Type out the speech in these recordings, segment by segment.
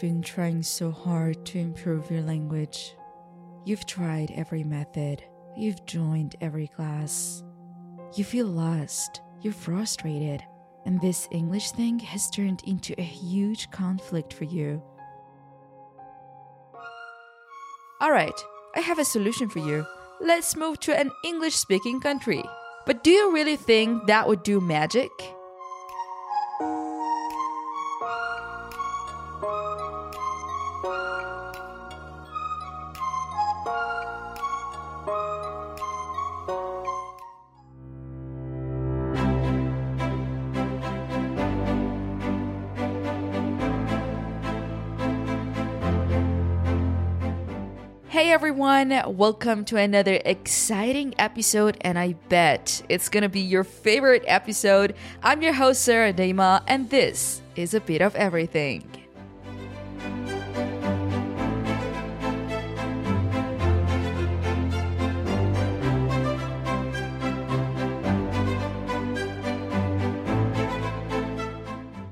been trying so hard to improve your language. You've tried every method, you've joined every class. You feel lost, you're frustrated, and this English thing has turned into a huge conflict for you. Alright, I have a solution for you. Let's move to an English speaking country. But do you really think that would do magic? Hey everyone, welcome to another exciting episode, and I bet it's gonna be your favorite episode. I'm your host, Sarah Deima, and this is a bit of everything.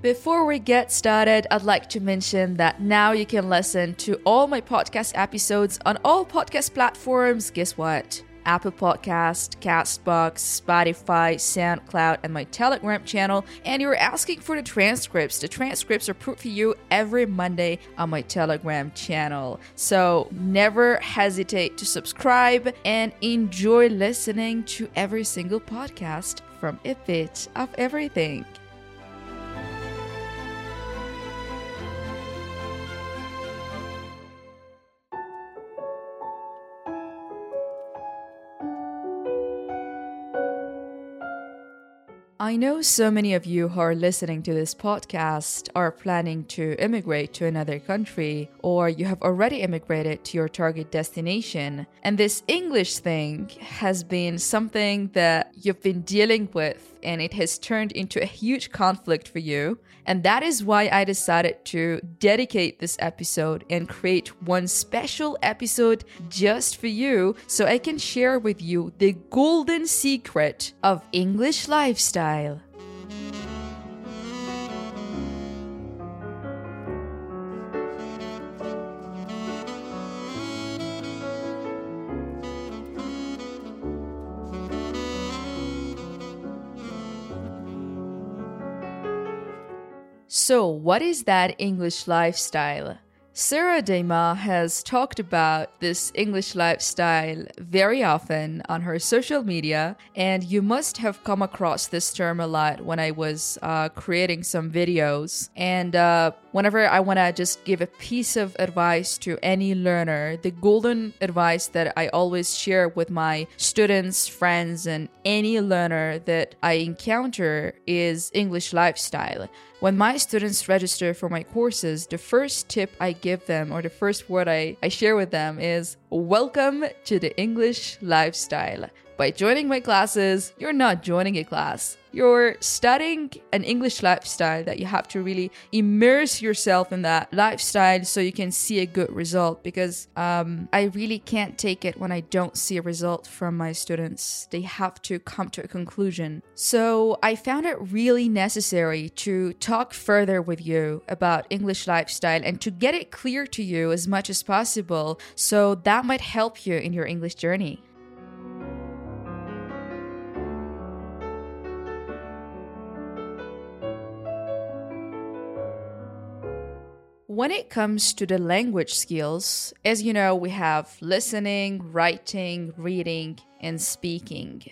Before we get started, I'd like to mention that now you can listen to all my podcast episodes on all podcast platforms. Guess what? Apple Podcast, Castbox, Spotify, SoundCloud, and my Telegram channel. And you're asking for the transcripts. The transcripts are put for you every Monday on my Telegram channel. So never hesitate to subscribe and enjoy listening to every single podcast from a bit of everything. I know so many of you who are listening to this podcast are planning to immigrate to another country, or you have already immigrated to your target destination. And this English thing has been something that you've been dealing with, and it has turned into a huge conflict for you. And that is why I decided to dedicate this episode and create one special episode just for you so I can share with you the golden secret of English lifestyle. So, what is that English lifestyle? Sarah Deima has talked about this English lifestyle very often on her social media, and you must have come across this term a lot when I was uh, creating some videos. And uh, whenever I want to just give a piece of advice to any learner, the golden advice that I always share with my students, friends, and any learner that I encounter is English lifestyle. When my students register for my courses, the first tip I give them or the first word I, I share with them is Welcome to the English lifestyle. By joining my classes, you're not joining a class. You're studying an English lifestyle that you have to really immerse yourself in that lifestyle so you can see a good result. Because um, I really can't take it when I don't see a result from my students. They have to come to a conclusion. So I found it really necessary to talk further with you about English lifestyle and to get it clear to you as much as possible so that might help you in your English journey. When it comes to the language skills, as you know, we have listening, writing, reading, and speaking.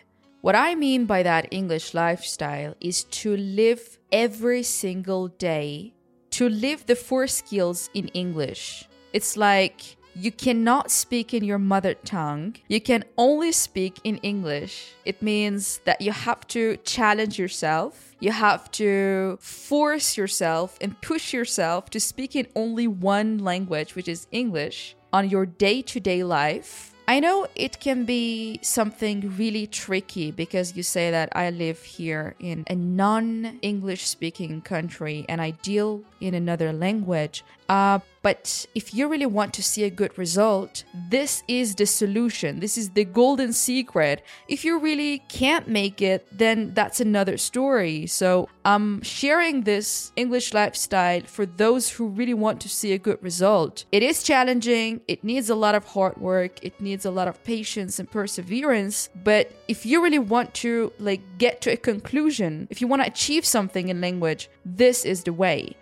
What I mean by that English lifestyle is to live every single day, to live the four skills in English. It's like you cannot speak in your mother tongue. You can only speak in English. It means that you have to challenge yourself. You have to force yourself and push yourself to speak in only one language, which is English, on your day to day life. I know it can be something really tricky because you say that I live here in a non English speaking country and I deal in another language. Uh, but if you really want to see a good result, this is the solution. This is the golden secret. If you really can't make it, then that's another story. So I'm sharing this English lifestyle for those who really want to see a good result. It is challenging, it needs a lot of hard work, it needs a lot of patience and perseverance. But if you really want to like get to a conclusion, if you want to achieve something in language, this is the way.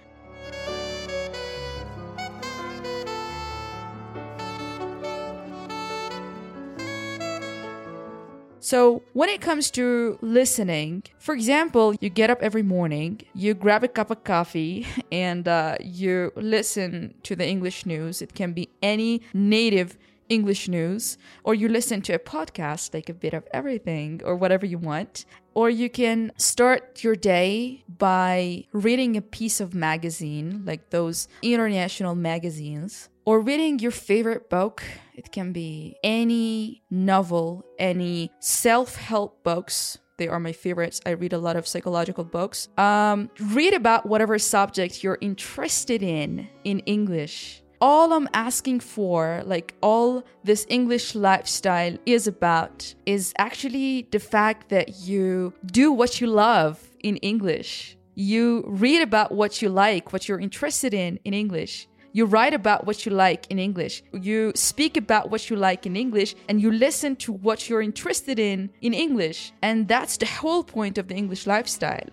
So, when it comes to listening, for example, you get up every morning, you grab a cup of coffee, and uh, you listen to the English news. It can be any native English news, or you listen to a podcast, like a bit of everything, or whatever you want. Or you can start your day by reading a piece of magazine, like those international magazines or reading your favorite book. It can be any novel, any self help books. They are my favorites. I read a lot of psychological books. Um, read about whatever subject you're interested in in English. All I'm asking for, like all this English lifestyle is about, is actually the fact that you do what you love in English. You read about what you like, what you're interested in in English you write about what you like in English. You speak about what you like in English and you listen to what you're interested in in English. And that's the whole point of the English lifestyle.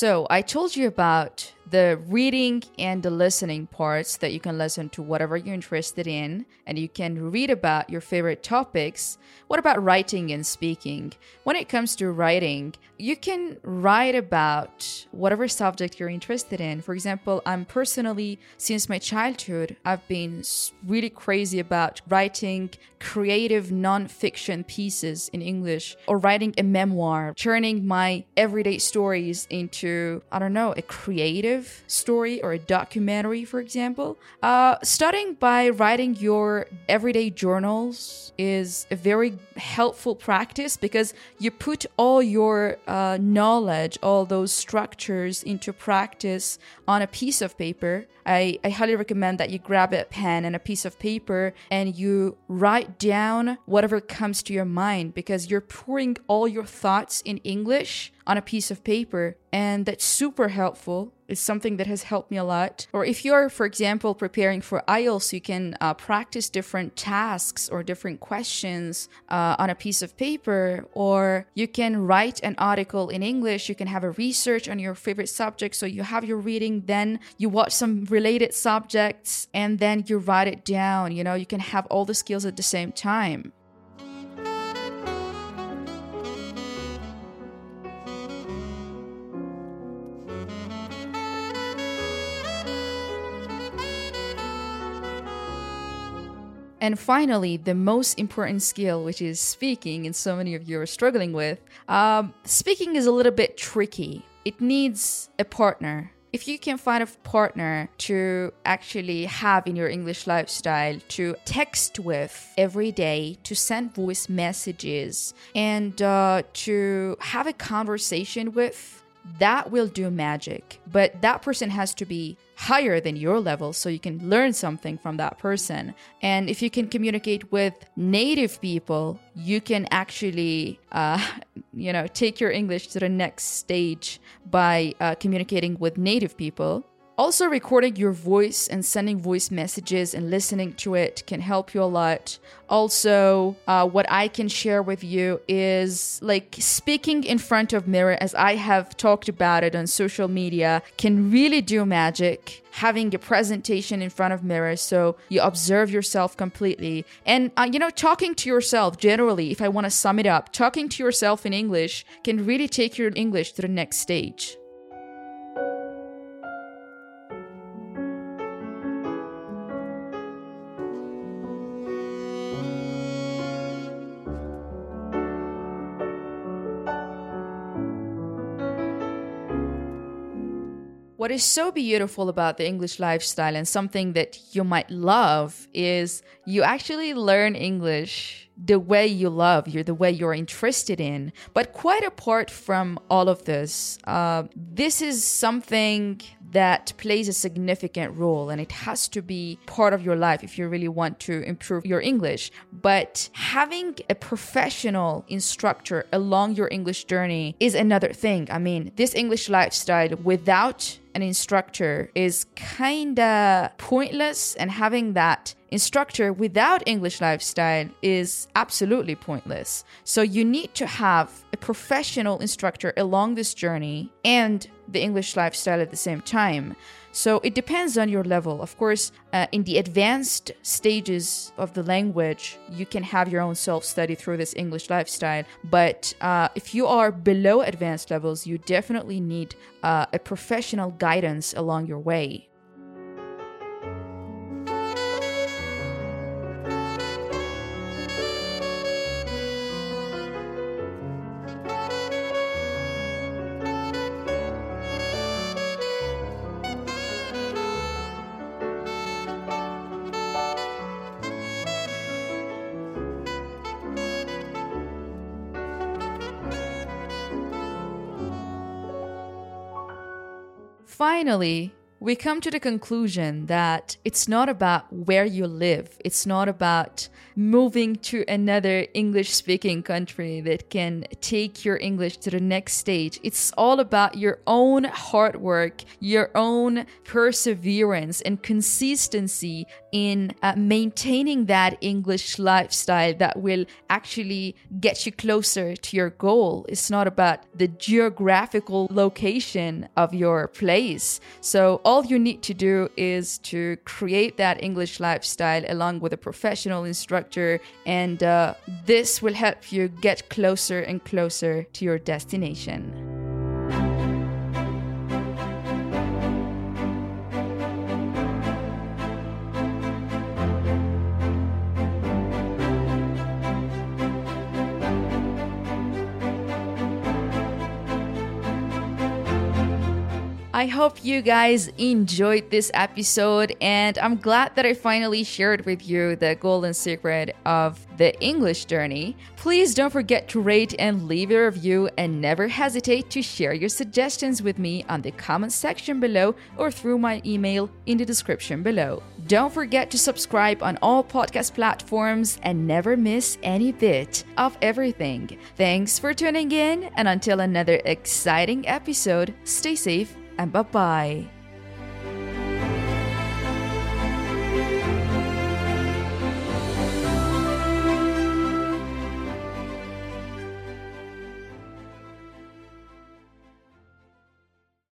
So, I told you about the reading and the listening parts that you can listen to whatever you're interested in and you can read about your favorite topics. What about writing and speaking? When it comes to writing, you can write about whatever subject you're interested in. For example, I'm personally, since my childhood, I've been really crazy about writing creative nonfiction pieces in English or writing a memoir, turning my everyday stories into, I don't know, a creative story or a documentary, for example. Uh, starting by writing your everyday journals is a very helpful practice because you put all your uh, knowledge, all those structures into practice on a piece of paper. I, I highly recommend that you grab a pen and a piece of paper and you write down whatever comes to your mind because you're pouring all your thoughts in English on a piece of paper and that's super helpful it's something that has helped me a lot. Or if you're for example preparing for ielts you can uh, practice different tasks or different questions uh, on a piece of paper or you can write an article in english. You can have a research on your favorite subject. So you have your reading then you watch some related subjects and then you write it down. You know you can have all the skills at the same time And finally, the most important skill, which is speaking, and so many of you are struggling with. Um, speaking is a little bit tricky. It needs a partner. If you can find a partner to actually have in your English lifestyle, to text with every day, to send voice messages, and uh, to have a conversation with, that will do magic. But that person has to be higher than your level so you can learn something from that person. And if you can communicate with native people, you can actually, uh, you know, take your English to the next stage by uh, communicating with native people. Also, recording your voice and sending voice messages and listening to it can help you a lot. Also, uh, what I can share with you is like speaking in front of mirror, as I have talked about it on social media, can really do magic. Having a presentation in front of mirror so you observe yourself completely. And, uh, you know, talking to yourself generally, if I want to sum it up, talking to yourself in English can really take your English to the next stage. What is so beautiful about the English lifestyle and something that you might love is you actually learn English the way you love, you're the way you're interested in. But quite apart from all of this, uh, this is something that plays a significant role and it has to be part of your life if you really want to improve your English. But having a professional instructor along your English journey is another thing. I mean, this English lifestyle without an instructor is kinda pointless, and having that instructor without English lifestyle is absolutely pointless. So you need to have a professional instructor along this journey and the English lifestyle at the same time. So it depends on your level. Of course, uh, in the advanced stages of the language, you can have your own self study through this English lifestyle. But uh, if you are below advanced levels, you definitely need uh, a professional guidance along your way. Finally, we come to the conclusion that it's not about where you live. It's not about moving to another English speaking country that can take your English to the next stage. It's all about your own hard work, your own perseverance and consistency in uh, maintaining that English lifestyle that will actually get you closer to your goal. It's not about the geographical location of your place. So, all you need to do is to create that English lifestyle along with a professional instructor, and uh, this will help you get closer and closer to your destination. I hope you guys enjoyed this episode, and I'm glad that I finally shared with you the golden secret of the English journey. Please don't forget to rate and leave a review, and never hesitate to share your suggestions with me on the comment section below or through my email in the description below. Don't forget to subscribe on all podcast platforms and never miss any bit of everything. Thanks for tuning in, and until another exciting episode, stay safe and bye bye.